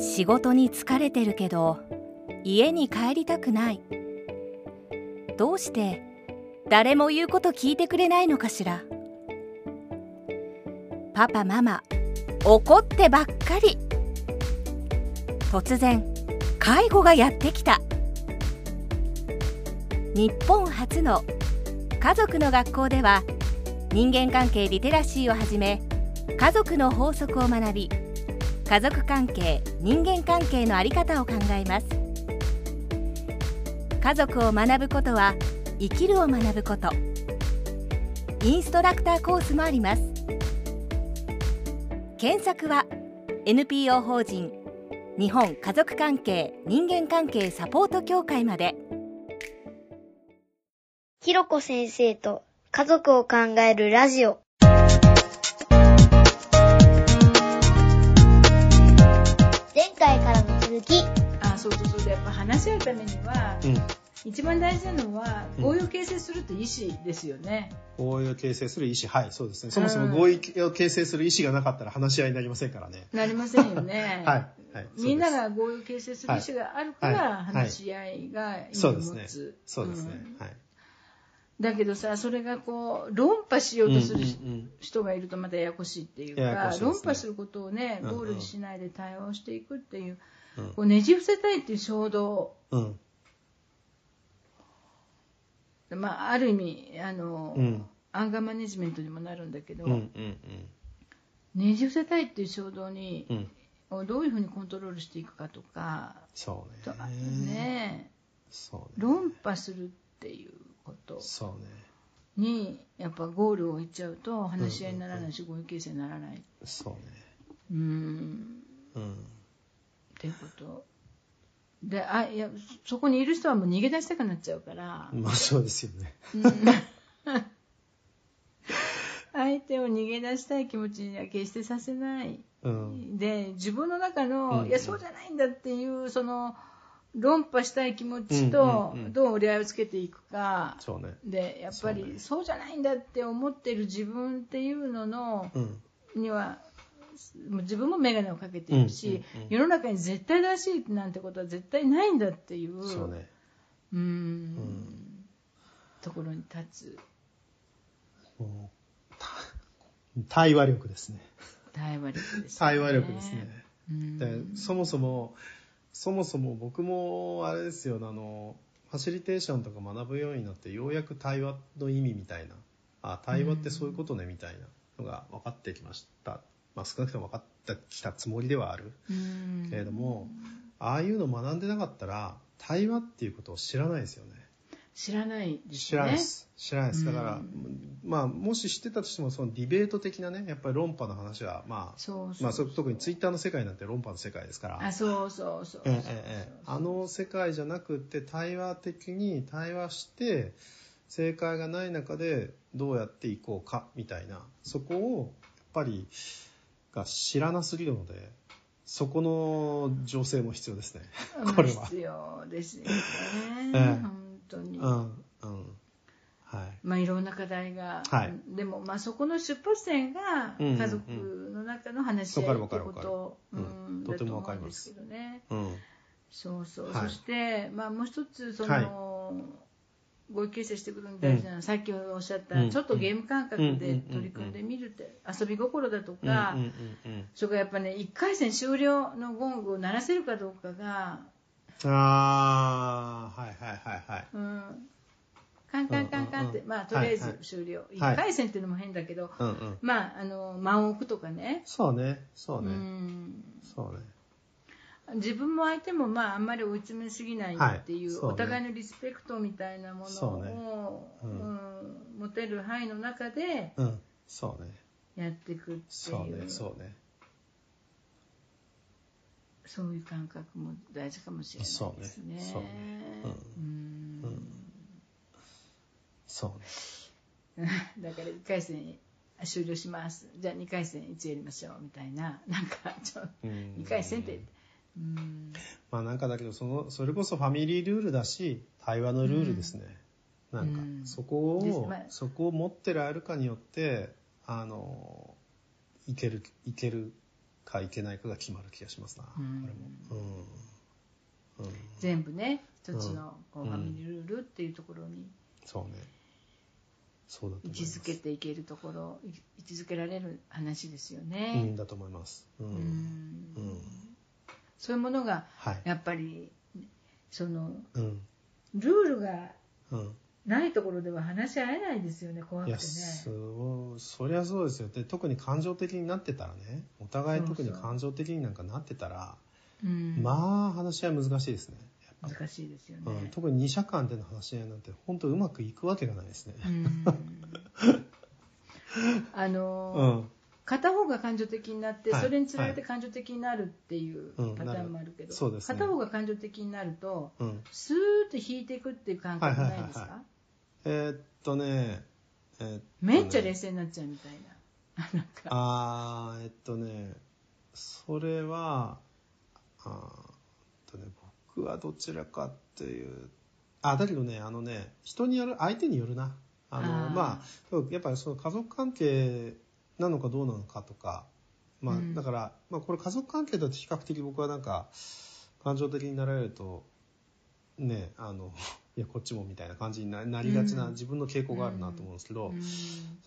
仕事に疲れてるけど家に帰りたくない。どうして誰も言うこと聞いてくれないのかしら。パパママ怒ってばっかり。突然介護がやってきた。日本初の家族の学校では人間関係リテラシーをはじめ家族の法則を学び家族関係人間関係の在り方を考えます。家族を学ぶことは生きるを学ぶこと。インストラクターコースもあります。検索は NPO 法人日本家族関係人間関係サポート協会まで。ひろこ先生と家族を考えるラジオ。続きあそうそうそうでやっぱ話し合うためには、うん。一番大事なのはうん合意を形成するって意思ですよね、合意を形成する意思。はい、そうですね。そもそも合意を形成する意思がなかったら話し合いになりませんからね。なりませんよね はい。はい。みんなが合意を形成する意思があるから、話し合いが意味を持つそうですね。そうですねん。はい。だけどさそれがこう論破しようとするうんうん人がいるとまたややこしいっていうか、ね論破することをねうんうんゴールにしないで対応していくっていう,、うんこうねじ伏せたいっていう衝動うん。まあ、ある意味あの、うんアンガーマネジメントにもなるんだけど、うん。うん。うん。ねじ伏せたいっていう衝動に、うん。をどういうふうにコントロールしていくかとか、そうとね。ねそうね。論破するっていうことそうね。にやっぱゴールを置いちゃうと話し合いにならないし合意形成にならないそうね。うーんうん。っていうことであいやそこにいる人はもう逃げ出したくなっちゃうから、まあそうですよね。うん 相手を逃げ出したい気持ちには決してさせないうん。で自分の中の、うんいやそうじゃないんだっていうその論破したい気持ちうんとどう折り合いをつけていくか、そうね。でやっぱりそうじゃないんだって思ってる自分っていうののうん。には自分も眼鏡をかけているし、うんうんうん。世の中に絶対正しいなんてことは絶対ないんだっていうね。うーんんところに立つ。対話力ですね。対話力です、ね、対話力ですね。うん。でそもそもそもそも僕もあれですよあのファシリテーションとか学ぶようになってようやく対話の意味みたいな。あ対話ってそういうことねみたいなのが分かってきました、まあ、少なくとも分かってきたつもりではある。うん。けれどもああいうの学んでなかったら対話っていうことを知らないですよね。知らないですね。知らないです。知らないです。だから、うん。まあもし知ってたとしてもそのディベート的なねやっぱり論破の話はまあそうまあ、そ特にツイッターの世界なんて論破の世界ですから。あそうそうそうあの世界じゃなくって対話的に対話して正解がない中でどうやっていこうかみたいな。そこをやっぱりが知らなすぎるのでそこの情勢も必要ですね。これは。必要ですよね、ええ。本当に、うんうん。はい。まあいろんな課題が、はい。でもまあそこの出発点が家族の中の話し合いってわかるわかる。ことうん。うんとてもだわかりますすけどね。うん。そうそう、はい。そしてまあもう一つその、はい合意形成していくのに大事なの。は、さっきおっしゃった、うん。ちょっとゲーム感覚うん。で取り組んでみるって、遊び心だとか、それからやっぱね1回戦終了のゴングを鳴らせるかどうかがうんああはいはいはいはい。うん。カンカンカンカンって、まあとりあえず終了、はい。1回戦っていうのも変だけど、まああの間を置くとかね。そうね。そうね。ん。そうね自分も相手もまああんまり追い詰めすぎないっていう,、はい。そうねお互いのリスペクトみたいなものそうね。を、ううんん持てる範囲の中でうん。そうね。やっていくっていう。そうね。そうね。そういう感覚も大事かもしれないですね。そうね。そうね。うん。うん。そうね。だから1回戦終了します。じゃあ2回戦いつやりましょうみたいな。なんかちょうん。2回戦ってうんまあなんかだけどそのそれこそファミリールールだし対話のルールですね、なんかうんそこを、ですまあそこを持ってられるかによってあのいけるいけるかいけないかが決まる気がしますな、うんこれも。うん。うん。全部ね一つのこううんファミリールールっていうところにそうね。そうだと位置。づけていけるところい位置づけられる話ですようね。んだと思います。うん。うんうん。そういうものがはい。やっぱりそのうん。ルールがうん。ないところでは話し合えないですよね怖くてね。そう、そりゃそうですよ。で、特に感情的になってたらね、お互い特に感情的になんかなってたら、うんまあ、話し合い難しいですね。難しいですよね。うん、特に二者間での話し合いなんて本当うまくいくわけがないですね。うん あのう、ん。片方が感情的になって、はい。それにつられて感情的になるっていううん。パターンもあるけど、うですね。片方が感情的になるとうん。スーッと引いていくっていう感覚ないですか、はいはい。はいえーっとね、えーっとね。めっちゃ冷静になっちゃうみたいな。あ なんか。あーえっとね、それは、あとね、僕はどちらかっていう、あ、だけどね、あのね、人による、相手によるな。あの、まあ、やっぱりその家族関係なのかどうなのかとか、まあ、うん。だから、まあ、これ家族関係だと比較的僕はなんか、感情的になられると、ね、あの、いや、こっちもみたいな感じにななりがちなうん。自分の傾向があるなと思うんですけど、うん。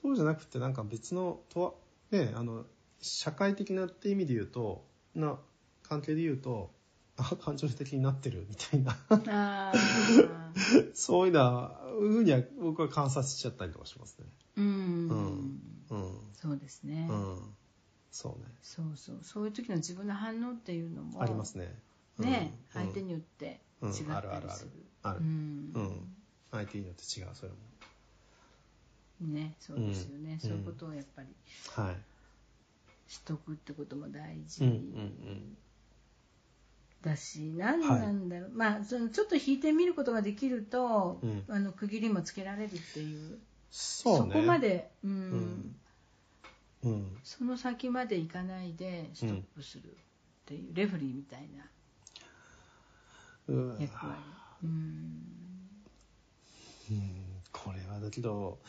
そうじゃなくてなんか別のとはねあの社会的なって意味で言うとな関係で言うと あ感情的になってるみたいな。そういうなふうには僕は観察しちゃったりとかしますね。うん、うんうん。そうですね、うん。そうね。そうそう。そういう時の自分の反応っていうのもありますね。ね、うん。相手によって違ったりする、うんあるあるある。ある。ううん。ん相手によって違うそれも。ねそうですよね、うん。そういうことをやっぱりはい。しとくってことも大事うんうんだし、何なんだろう、まあそのちょっと引いてみることができると、うん。あの区切りもつけられるっていう。そうね。こまで、うん。んうん。その先までいかないでストップするっていう、レフリーみたいな役割、うん。うん。これはだけど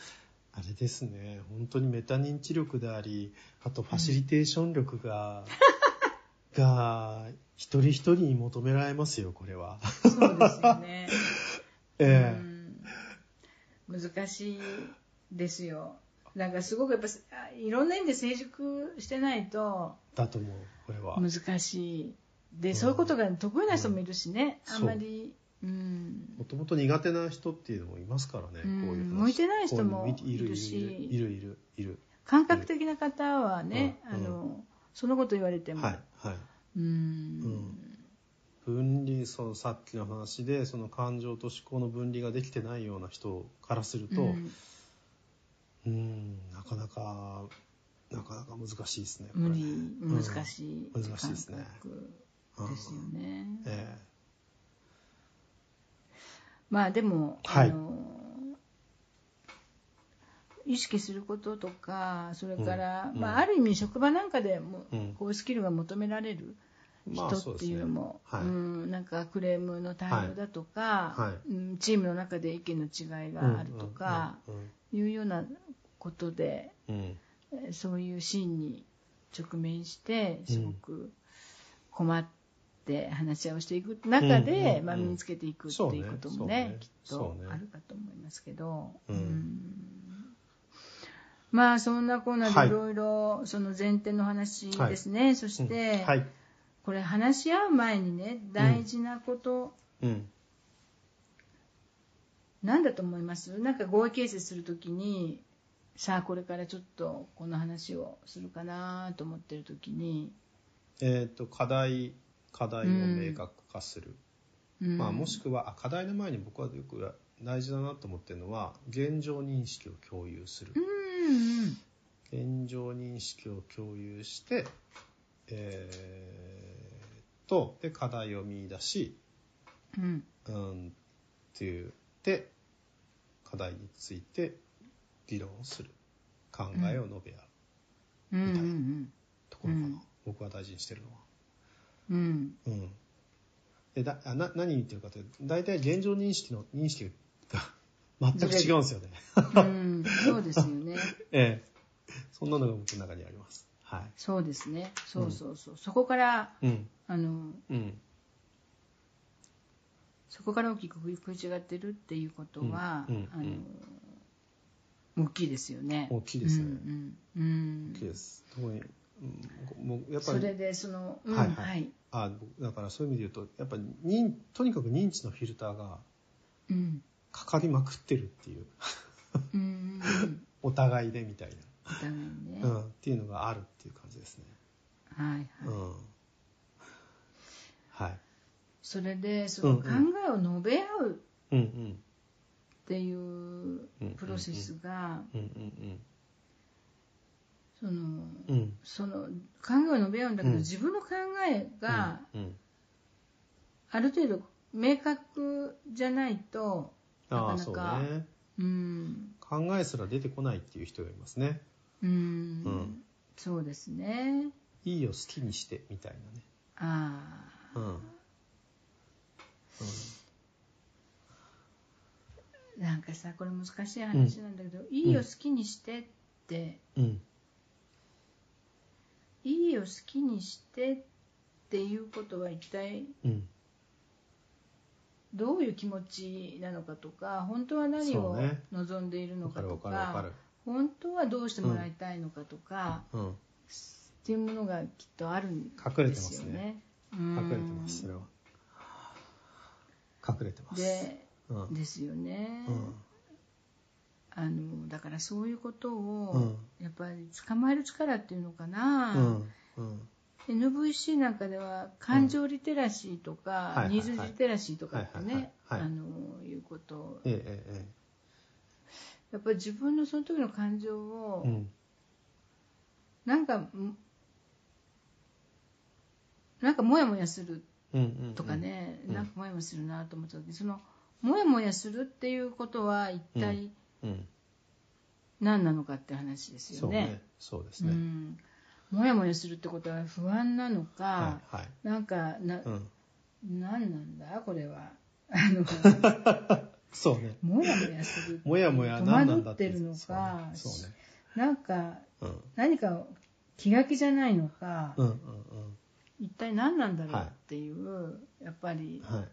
あれですね。本当にメタ認知力でありあとファシリテーション力が、が一人一人に求められますよこれは。そうですよね、え。うん。難しいですよなんかすごくやっぱあいろんな意味で成熟してないとえだと思うこれは。難しい。で、うん。そういうことが得意な人もいるしね、うん。あんまり。う。ん。もともと苦手な人っていうのもいますからね、うん。こういう話。向いてない人もいるいるし。いるいるいる感覚的な方はね、うん。あのそのこと言われても、はいはい。うん。分離そのさっきの話でその感情と思考の分離ができてないような人からすると、うんうんなかなかなかなか難しいですね無理うん。難しい。難しいですね。ですよね、えまあでも、はい。あの意識することとかそれから、うん。まあ、ある意味職場なんかでも、うん。こういうスキルが求められるまあ人っていうのも、そうですね。はい。うんなんかクレームの対応だとか、はい。うんえチームの中で意見の違いがあるとか、うんいうようなことでうん。そういうシーンに直面してすごく困って話し合いをしていく中で、うんまあ、身につけていくっていうこともねね。きっとあるかと思いますけど、うん。まあそんなコーナはい。ーでいろいろその前提の話ですね、そして、これ話し合う前にね大事なこと、うんなんだと思います？なんか合意形成するときにさあこれからちょっとこの話をするかなと思ってるときに、えっ、と課題課題を明確化する、うん。まあ、もしくはあ課題の前に僕はよく大事だなと思ってるのは現状認識を共有する、うん現状認識を共有してえー、とで課題を見出しうん。うんって言って課題について議論をする。考えを述べ合う。うん。うんうんところかな、うん。僕は大事にしてるのは。うん。うん、でだあな何言ってるかというと大体現状認識の認識が 全く違うんですよね。うん。そうですよね。ええ、そんなのが僕の中にあります。はい。そうですね。そうそうそう、そこからうん。あのうん。そこから大きく食い違ってるっていうことは、うんうんあの大きいですよね。大きいですね。うん大きいです。特に、うん、もうやっぱり。それでその、うんはいははい。いあ僕だからそういう意味で言うとやっぱり認とにかく認知のフィルターがうん。かかりまくってるっていう。うんうんお互いでみたいお互いにね、な、うん、っていうのがあるっていう感じですね。はいはい、うん。はい。それでその考えを述べ合うっうんうん。ていうプロセスが、うんうんそのうん。うんその考えを述べ合うんだけど、うん。自分の考えがうんうん。ある程度明確じゃないとなかなかね。うん。考えすら出てこないっていう人がいますね。うん、うん。そうですね。いいよ好きにしてみたいああなんかさこれ難しい話なんだけど、いいよ好きにしてって、うん。うんいいよ好きにしてっていうことは一体うん。どういう気持ちなのかとか本当は何を望んでいるのかとわかるわかか本当はどうしてもらいたいのかとか、うん。っていうものがきっとあるん隠れてでますすね。よね。隠れてますそれは隠れてます。でうん。ですよね、うん。あのだからそういうことを、うん。やっぱり捕まえる力っていうのかうな、NVC なんかでは感情リテラシーとか、ニーズリテラシーとかってねあのいうこと。をやっぱり自分のその時の感情を、ええうん。なんかんなんかモヤモヤするうんうんうん。とかね、うんなんかモヤモヤするなと思った時そのモヤモヤするっていうことは一体うん何なのかって話ですよね。そうねそうですね。うん。モヤモヤするってことは不安なのか、はいはい。なんかな、うん。何なんだ？これは。あのそうね。もやもやするもやもや戸何なんだ惑ってるのかそうね。そうね。なんかうん。何か気が気じゃないのか、うんうん一体何なんだろうはい。っていう、やっぱり。うんはい。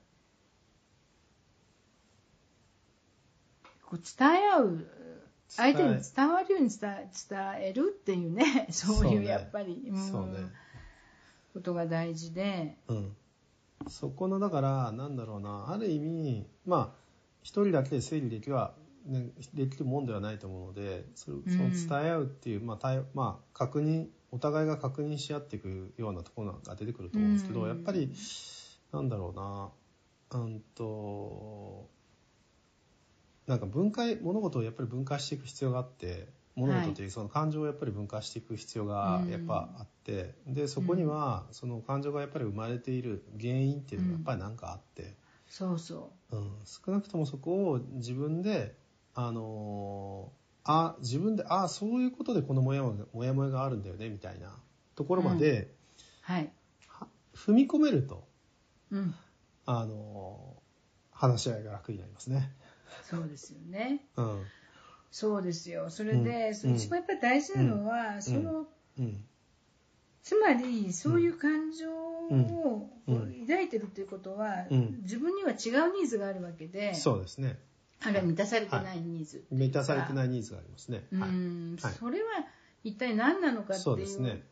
こう伝え合う相手に伝わるように伝え伝えるっていうね そういうね。やっぱり、うん。そうね。ことが大事で、うん。そこのだからなんだろうな。ある意味まあ一人だけで整理できは、ね、できるもんではないと思うのでその伝え合うっていう、まあ対まあ、確認お互いが確認し合っていくようなところが出てくると思うんですけど、うん。やっぱりなんだろうな。うんとなんか分解物事をやっぱり分解していく必要があって物事というその感情をやっぱり分解していく必要がやっぱあって、でそこにはその感情がやっぱり生まれている原因っていうのがやっぱり何かあって、そうそうん。少なくともそこを自分であのーあ自分であそういうことでこのモヤモヤモヤモヤがあるんだよねみたいな。ところまで、うはい、は踏み込めると、うん、あのー話し合いが楽になりますね。そうですよね。うん。そうですよ。それで、うん。一番やっぱり大事なのは、そのうん。つまりそういう感情をうん。抱いてるっていうことは、うん。自分には違うニーズがあるわけで、そうですねあるいは満たされてないニーズ、満たされてないニーズがありますね。うはい。んはい。それは一体何なのかってそういう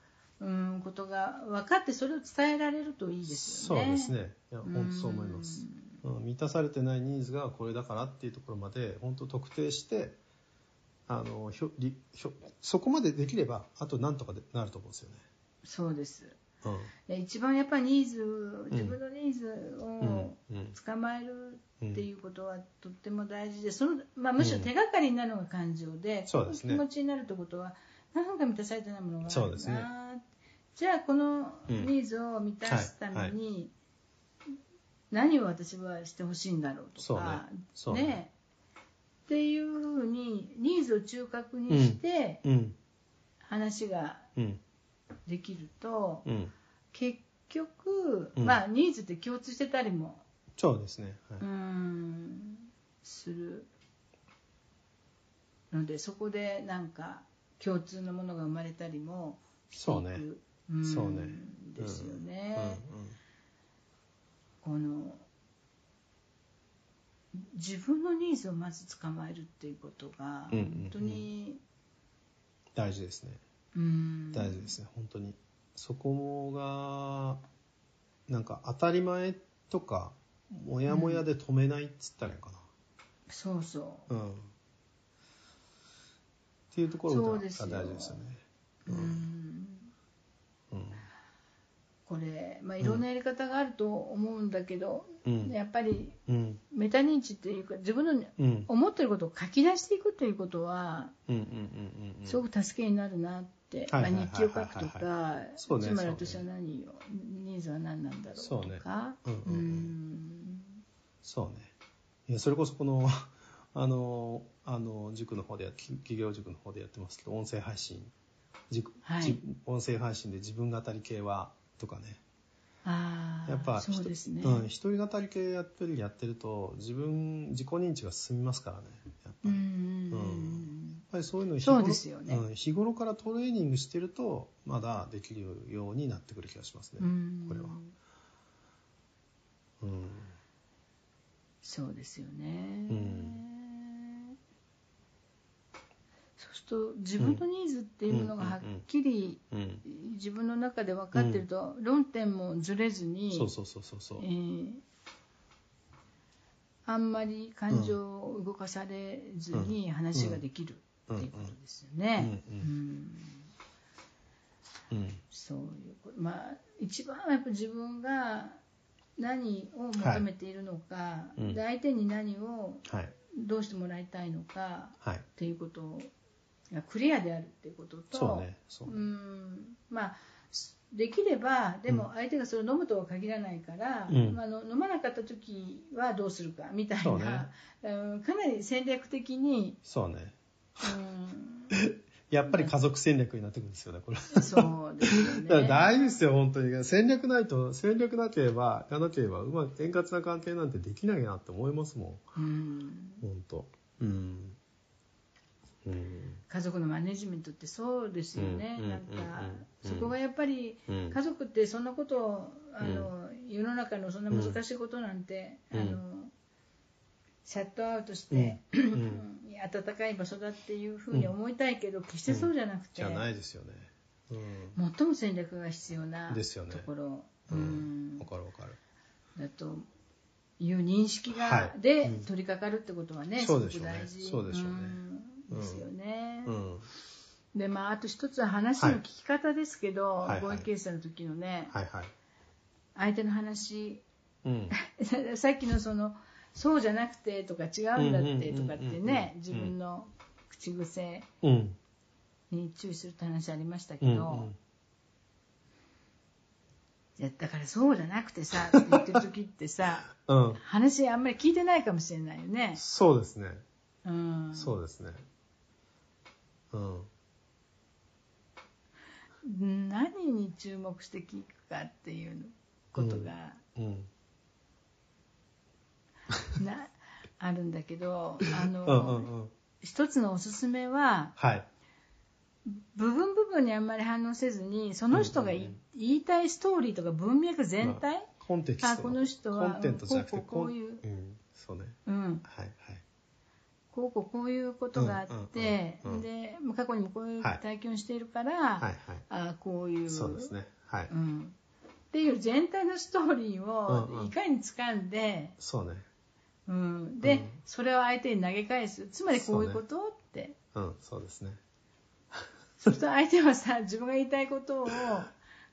うんことが分かってそれを伝えられるといいですそうよね。ですね。いや本当そう思います。うん。満たされてないニーズがこれだからっていうところまで本当特定してあのひょりひょそこまでできればあとなんとかでなると思うんですよね。そうですうん。で一番やっぱりニーズ自分のニーズうを捕まえるっていうことはとっても大事でその、まあ、むしろ手がかりになるのが感情で,、そうですね。気持ちになるってことは何か満たされてないものがあるな。ね。じゃあこのニーズを満たすために、何を私はしてほしいんだろうとかね。ね。っていうふうにニーズを中核にしてうん。話がうんできると、うん。結局、うん。まあニーズって共通してたりもそうですね。はい。うーんするのでそこでなんか共通のものが生まれたりもそうね。うんそうね。ですようんね、この自分のニーズをまず捕まえるっていうことがうんうんうん。本当に、大事ですね。うん大事ですね本当に。そこがなんか当たり前とかモヤモヤで止めないっつったらいいかそうそう。なうん、っていうところがそうですよ。大事ですよね。うん。うん。これ、まあ、いろんなやり方があると思うんだけど、うん。やっぱりうん。メタ認知っていうか自分のうん。思ってることを書き出していくということはうんうんうんうん。すごく助けになるなって、まあ、日記を書くとかつまり私は何をニーズは何なんだろうとそうね。かうん。うんそうね。いやそれこそこの あのあの塾の方で企業塾の方でやってますけど音声配信塾はい。じ音声配信で自分語り系はとかね。ああやっぱそうですね、うん、一人語り系やってるやってると自分自己認知が進みますからねやっぱり,、うんぱりそういうのを日頃ね。うん、日頃からトレーニングしてるとまだできるようになってくる気がしますね、うん。これは。うん。そうですよね、うん。そうすると自分のニーズっていうものがはっきりうん、自分の中で分かってると、論点もずれずにそうそうそうそうそう。えーあんまり感情を動かされずに話ができるっていうことですよね。そういうこと。まあ一番はやっぱ自分が何を求めているのか、うん。で相手に何をはい。どうしてもらいたいのかはい。っていうことがクリアであるっていうこととん。まあできればでも相手がそれを飲むとは限らないから、うん。まあ、の飲まなかった時はどうするかみたいな、うん。かなり戦略的に、そうね。うん、やっぱり家族戦略になってくるんですよねこれそうですよね。だから大事ですよ、本当に。戦略ないと、戦略なければ、がなければ、うまく円滑な関係なんてできないなって思いますもん。うん本当。うん。うん。家族のマネジメントってそうですよね、うんなんか、うんそこがやっぱり、うん家族ってそんなことをあの、世の中のそんな難しいことなんて、うんあのシャットアウトして、うん。温かい場所だっていうふうに思いたいけど、決してそうじゃなくて、じゃないですよね。うん。最も戦略が必要なところ、ううん。わかるわかる。だという認識が、はい。で、うん。取り掛かるってことはね、すごく大事。そうでしょうね。ん。ですよね。うん。でまあ、あと一つは話の聞き方ですけど、はい。はい。合意形成の時のね、はい。はい。相手の話。うん。さっきのそのそうじゃなくてとか違うんだってとかってうんうんうんうんね自分の口癖うん。に注意するって話ありましたけうん。ど、いやだからそうじゃなくてさって言ってる時ってさうん。うん。話あんまり聞いてないかもしれないよね。そうですね。うん、そうですね。うん。何に注目して聞くかっていうことが、うん。な あるんだけどあの、うんうんうん。一つのおすすめははい。部分部分にあんまり反応せずにその人がい、うん言いたいストーリーとか文脈全体、コンテキストあこの人はコンテンツじゃなくてこうこうこういううん。そうね。うん、はいはい。こうこうこういうことがあって、うんうんうんうんでまあ過去にもこういうはい体験をしているから、はいはい。あこういうそうですね。はい。うん、っていう全体のストーリーをいかに掴んで、そうね。うんで、うんそれを相手に投げ返すつまりこういうこと、ってうん、そうですね。そうすると相手はさ自分が言いたいことを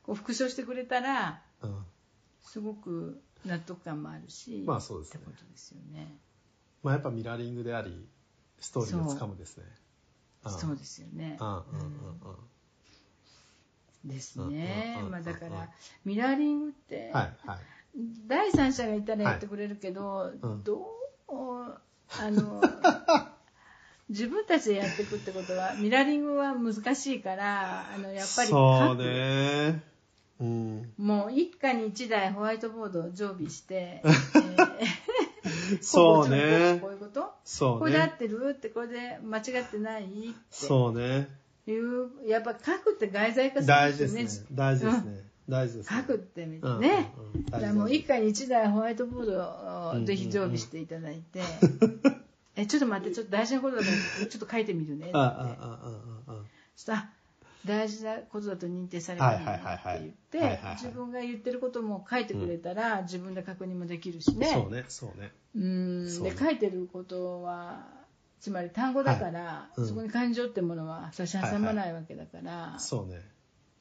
こう復唱してくれたらうん。すごく納得感もあるし、まあそうですねってことですよね。まあやっぱミラーリングであり、ストーリーをつかむですね。んそうですよね。うんうんうんですうんうんうんうんねまあ、だからミラーリングって、うん。はいはい。第三者がいたらやってくれるけど、うんどうあの 自分たちでやっていくってことはミラーリングは難しいからあのやっぱりそうね。うん。もう一家に一台ホワイトボードを常備して、えーそうねこういうこと？そうこれで合ね。ってるってこれで間違ってないってそうね。いうやっぱ書くって外在化する大んでよね事ですすね。大事ですね。大事ですね。書くってみてうんね、うんうん。もう一家に一台ホワイトボードうんをぜひ常備していただいて、えちょっと待ってちょっと大事なことだからちょっと書いてみるね。ってそしたらあ大事なことだと認定されないなって言っはいはいはいはいはい。てはいはい自分が言ってることも書いてくれたら、自分で確認もできるしね。そうね、そうね。うん。そうね。で書いてることはつまり単語だから、はい。うん。そこに感情ってものは差し挟まないわけだから、そうね。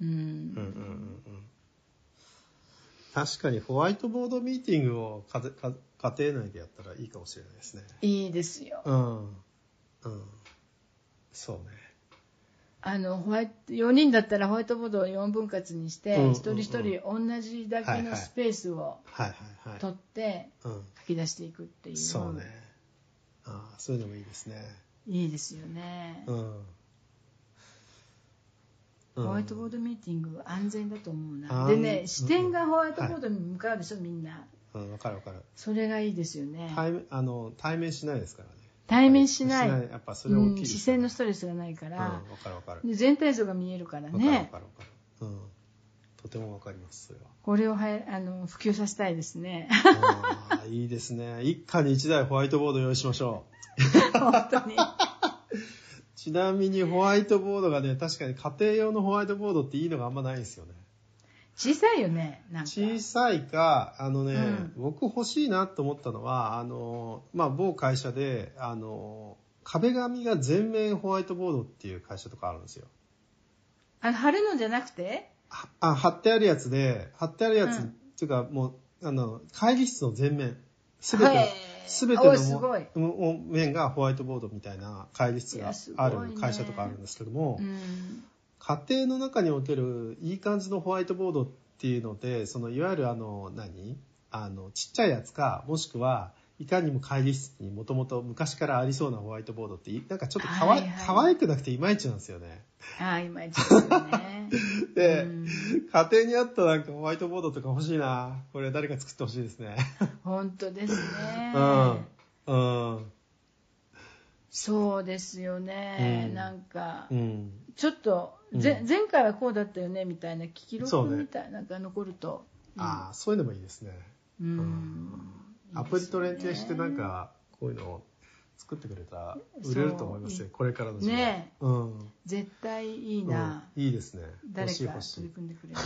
うん。うんうんうんうん。確かにホワイトボードミーティングを家庭内でやったらいいかもしれないですね。いいですようん。うん。そうね。あのホワイト4人だったらホワイトボードを4分割にして、うんうんうん一人一人同じだけのスペースをはいはいはい。取ってうん。書き出していくっていうそうね。ああ、そういうのもいいですね。いいですよね、うん。ホワイトボードミーティング安全だと思うなでね視点がホワイトボードに向かうでしょ、みんなうん、わかるわかる。それがいいですよね対面、あの、対面しないですからね。対面しないやっぱそれ大きいうん視線のストレスがないかうん、らわ、かるわかる。で全体像が見えるからわかるわねかるわかる。うん。とてもわかります、それは。これをはやあの普及させたいですねいいですね。一家に一台ホワイトボード用意しましょ 本当にう。ちなみにホワイトボードがね、確かに家庭用のホワイトボードっていいのがあんまないんですよね。小さいよねなんか。小さいか、あのね、うん。僕欲しいなと思ったのは、あの、まあ、某会社で、あの、壁紙が全面ホワイトボードっていう会社とかあるんですよ。あの貼るのじゃなくて？はあ貼ってあるやつで、貼ってあるやつ、うん。っていうかもう、あの、会議室の全面、すべてすべての面がホワイトボードみたいな会議室があね。る会社とかあるんですけども、うん。家庭の中におけるいい感じのホワイトボードっていうので、そのいわゆるあの、何？あの、ちっちゃいやつか、もしくは、いかにも会議室にもともと昔からありそうなホワイトボードって、なんかちょっとかわい、はいはい。可愛くなくていまいちなんですよね。ああいまいちですよねで、うん家庭にあったなんかホワイトボードとか欲しいな。これ誰か作ってほしいですね。本当ですね うん。うん。そうですよね、うんなんかうん。ちょっと、ぜうん前回はこうだったよねみたいな記録そうねみたいなのが残ると、ああ、そういうのもいいですね。うんアプリと連携してなんか、こういうのを作ってくれたら売れると思いますよ。これからの時代。ねうん。絶対いいな、うんいいですね。誰か。取り組んでくれる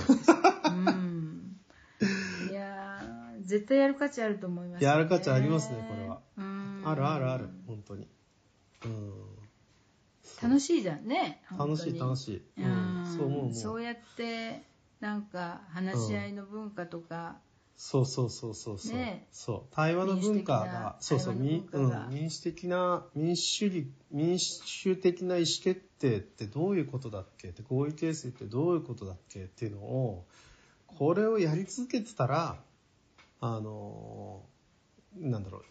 うん いやー絶対やる価値あると思います、やる価値ありますねこれはうんあるあるある、本当に。うん。楽しいじゃんね楽しい楽い、しい。ううんん。そう思う。そうやってなんか話し合いの文化とか、そうそうそうそうそう、ね。そう。対話の文化がそうそう民,、うん、民主的な民主主義民主的な意思決定ってどういうことだっけ？って合意形成ってどういうことだっけ？っていうのをこれをやり続けてたらあのなんだろ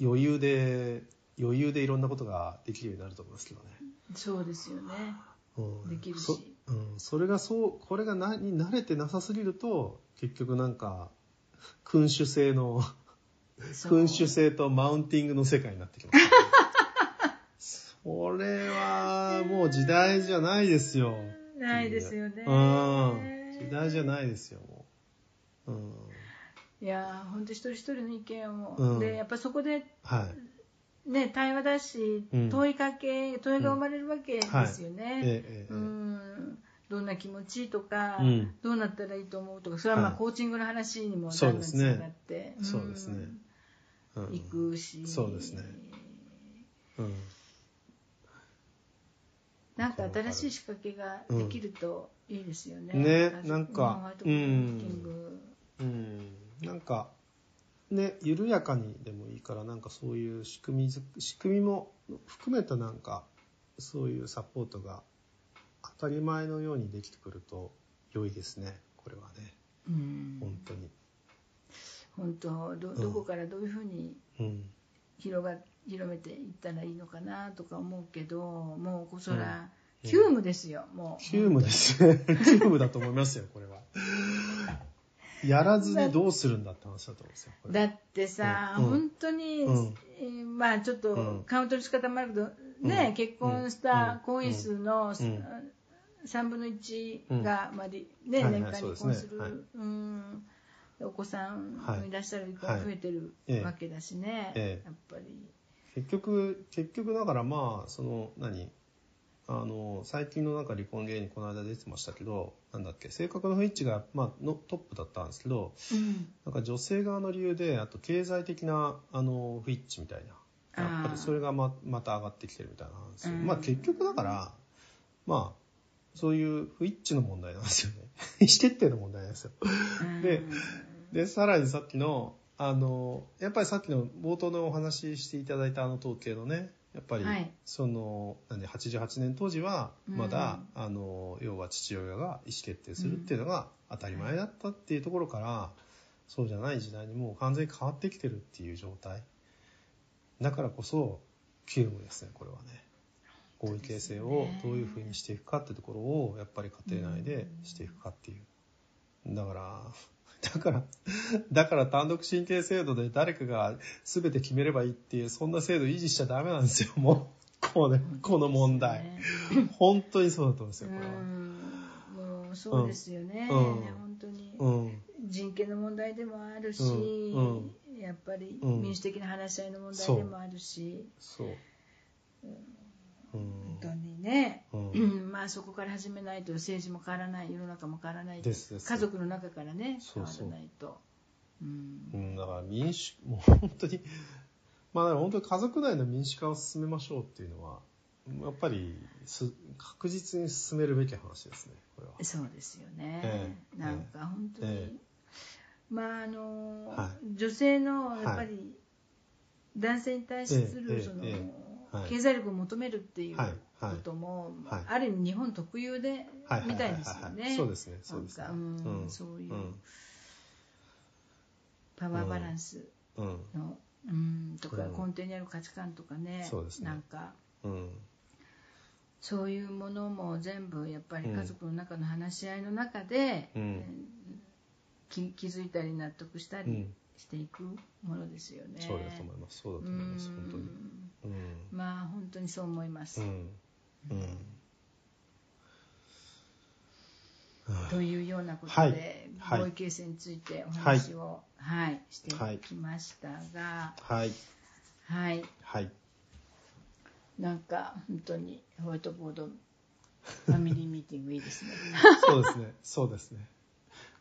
う余裕で余裕でいろんなことができるようになると思いますけどね。そうですよね。うん、できるし。そ,、うん、それがそうこれがなに慣れてなさすぎると結局なんか君主制の君主制とマウンティングの世界になってきます。それはもう時代じゃないですよ。ないですよね。うん。時代じゃないですよもう、うん、いやー本当一人一人の意見を、うん。でやっぱそこではい。ね対話だし、うん。問いかけ問いが生まれるわけですよね、ええええ。うんどんな気持ちとか、うん。どうなったらいいと思うとかそれはまあはい。コーチングの話にもそうだんですね。ながって、そうですね。うん。行くし。そうですね。うん。なんか新しい仕掛けができるといいですよね。ね家族なんかホワイトボードミーティングうん。なんかね緩やかにでもいいからなんかそういう仕組みづ仕組みも含めたなんかそういうサポートが当たり前のようにできてくると良いですね。これはね。うん。本当に。本当どん。どこからどういうふうにうん。広が広めていったらいいのかなとか思うけどもうこそら、うん。急務ですよもう。急務です。ね急務だと思いますよこれは。やらずにどうするんだって話だと思うんですよだってさ、うん。本当に、うん。えーまあちょっうん。とカウントの仕方もあるけど、ね、うん。結婚したうん。婚姻数のん3分の1が、まありね年間離婚する、はい。うん。お子さんはいいらっしゃる方が増えてるええわけだしね、ええ。やっぱり。結局結局だからまあその何？あの最近のなんか離婚芸人この間出てましたけどなんだっけ？性格の不一致が、まあ、のトップだったんですけどうん。なんか女性側の理由であと経済的なあの不一致みたいな。やっぱりそれがままた上がってきてるみたいな話、うんまあ結局だからまあそういう不一致の問題なんですよね。意思決定の問題なんですよ。ででさらにさっきのあのやっぱりさっきの冒頭のお話ししていただいたあの統計のねやっぱり、はい。そのなんで88年当時はまだ、うんあの要は父親が意思決定するっていうのが当たり前だったっていうところから、そうじゃない時代にもう完全に変わってきてるっていう状態。だからこそ急務ですねこれはね合意形成をどういうふうにしていくかってところをやっぱり家庭内でしていくかっていう。だから だからだから単独親権制度で誰かが全て決めればいいっていうそんな制度維持しちゃダメなんですよ。もうこのこの問題。ね。本当にそうだと思うんですようこれは。ん。もうそうですよね、うん。本当に、うん。人権の問題でもあるし、うん。やっぱりうん。民主的な話し合いの問題でもあるし、そう。う。ん本当にね、まあそこから始めないと政治も変わらない世の中も変わらない。ですです。家族の中からね変わらないと。うん。うん、だから民主、もう本当に、まあだから本当に家族内の民主化を進めましょうっていうのは、やっぱりす確実に進めるべき話ですね、これは。そうですよね、ええなんか本当に、えまああの、は女性のやっぱり男性に対すえるその、え経済力を求めるっていうことも、はい。ある意味日本特有で、みたいですよね。そうですね、そうですね。そういううん。パワーバランスうん。の、うん、とかうん。根底にある価値観とかね、そうですね。なんかうん。そういうものも全部やっぱり家族の中の話し合いの中で、気気づいたり納得したりうん。していくものですよね。そうだと思います、そうだと思います、本当に。まあ本当にそう思います。というようなことはいで、はい合意形成についてお話を、はいしてきましたが、はい、はい、はい。なんか本当にホワイトボードファミリーミーティングいいですね。そうですね、そうですね。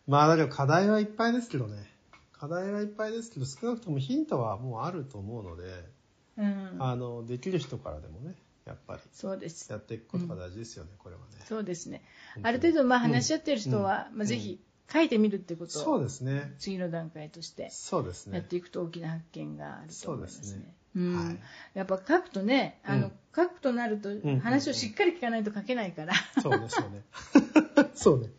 まあだけど課題はいっぱいですけどね。課題はいっぱいですけど、少なくともヒントはもうあると思うので、うん、あの、できる人からでもね、やっぱりそうです。やっていくことが大事ですよね、これはね。そうですね。ある程度まあ話し合ってる人は、うんまあぜひ書いてみるってことそうをですね。次の段階としてそうですね。やっていくと大きな発見があると思いますね。そうですねうんはいやっぱ書くとね、あの、うん書くとなるとん話をしっかり聞かないと書けないから。そうね、そうね。そうね。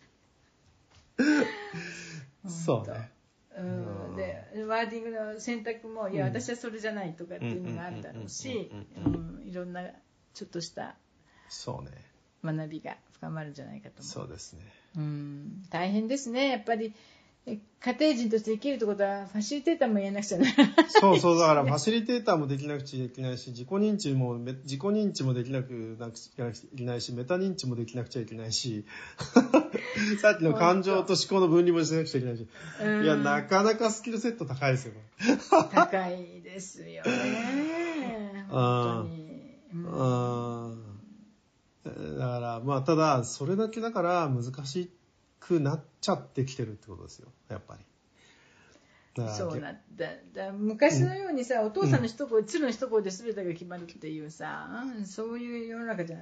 そうね。うんうんでワーディングの選択も、いや、うん私はそれじゃないとかっていうのがあるだろうしいろんなちょっとしたそうね。学びが深まるんじゃないかと思う。そうですね。うん大変ですね、やっぱりえ家庭人として生きるってことは、ファシリテーターもやらなくちゃならない。そうそう、だから ファシリテーターもできなくちゃいけないし、自己認知も、め自己認知もできなくなくちゃいけないし、メタ認知もできなくちゃいけないし、さっきの感情と思考の分離もしなくちゃいけないし、うんいや、なかなかスキルセット高いですよ、こ高いですよね、本当に。れ。うんうん。だから、まあ、ただ、それだけだから難しくなっちゃってきてるってことですよ、やっぱり。そうなだだ昔のようにさ、お父さんの一声、鶴の一声で全てが決まるっていうさ、そういう世の中じゃ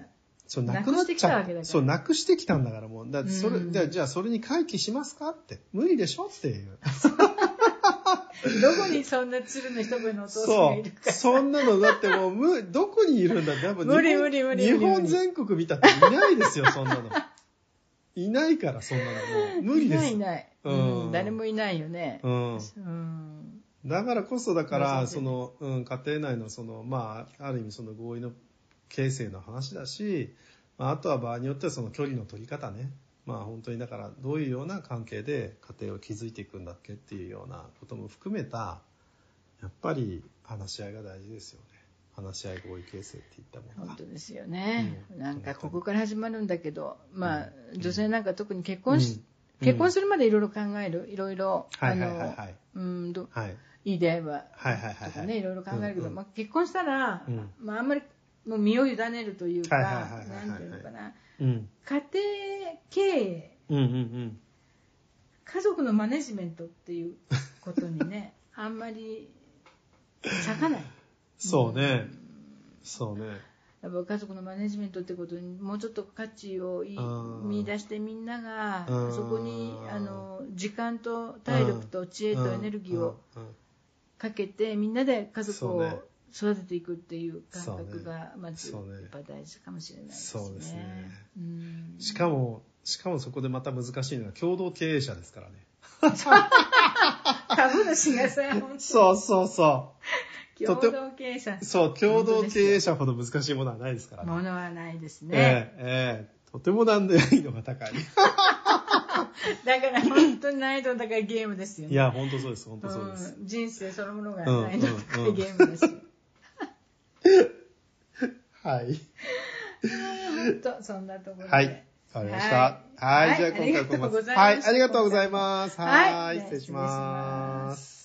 そう、なくなっちゃう。そう、なくしてきたんだからもう。だそれ、うんじゃあじゃあそれに回帰しますかって。無理でしょっていう。どこにそんな鶴の一声のお父さんがそいるかう。そんなの、だってもう、む、どこにいるんだって。無理無理無理無理日本全国見たっていないですよ、そんなの。いないから、そんなの。もう、無理です。いないいない、うんうん誰もいないよね。うん。うんだからこそだから、そうその、うん、家庭内のその、まあ、ある意味その合意の形成の話だし、まあ、あとは場合によってはその距離の取り方ね。まあ本当にだからどういうような関係で家庭を築いていくんだっけっていうようなことも含めた、やっぱり話し合いが大事ですよね。話し合い合意形成っていったものが本当ですよね、うん。なんかここから始まるんだけど、まあ、うん。女性なんか特に結婚し、うん。結婚するまでいろいろ考えるいろいろはいはいはいはい。うんどはい。いい出会いははいはいはいはい。とかねいろいろ考えるけど、うんうん。まあ、結婚したら、うん。まあ、あんまりもう身を委ねるというかなんていうのかな。うん。家庭経営。うんうんうん。家族のマネジメントっていうことにね あんまり咲かないそうね。そうね。やっぱ家族のマネジメントってことにもうちょっと価値を見出してみんながうん。そこにあの時間と体力と知恵とエネルギーをかけてみんなで家族を育てていくっていう感覚がまずやっぱ大事かもしれないですね。そうですね。うん。しかもしかもそこでまた難しいのは共同経営者ですからね。株主がさ本そうそうそ当共同経営者。うそう共同経営者ほど難しいものはないですからね。ものはないですね。ええええ。とても難易度が高い。だから本当に難易度の高いゲームですよね。いや本当そうです。本当そうです、うん。人生そのものがうん難易度の高いゲームですよ。はい。本当そんなところで。はい。わかりました。ははい。じゃあ今回はここまで。ありがとうございますはい、ありがとうございます。はい。はい、失礼し。ます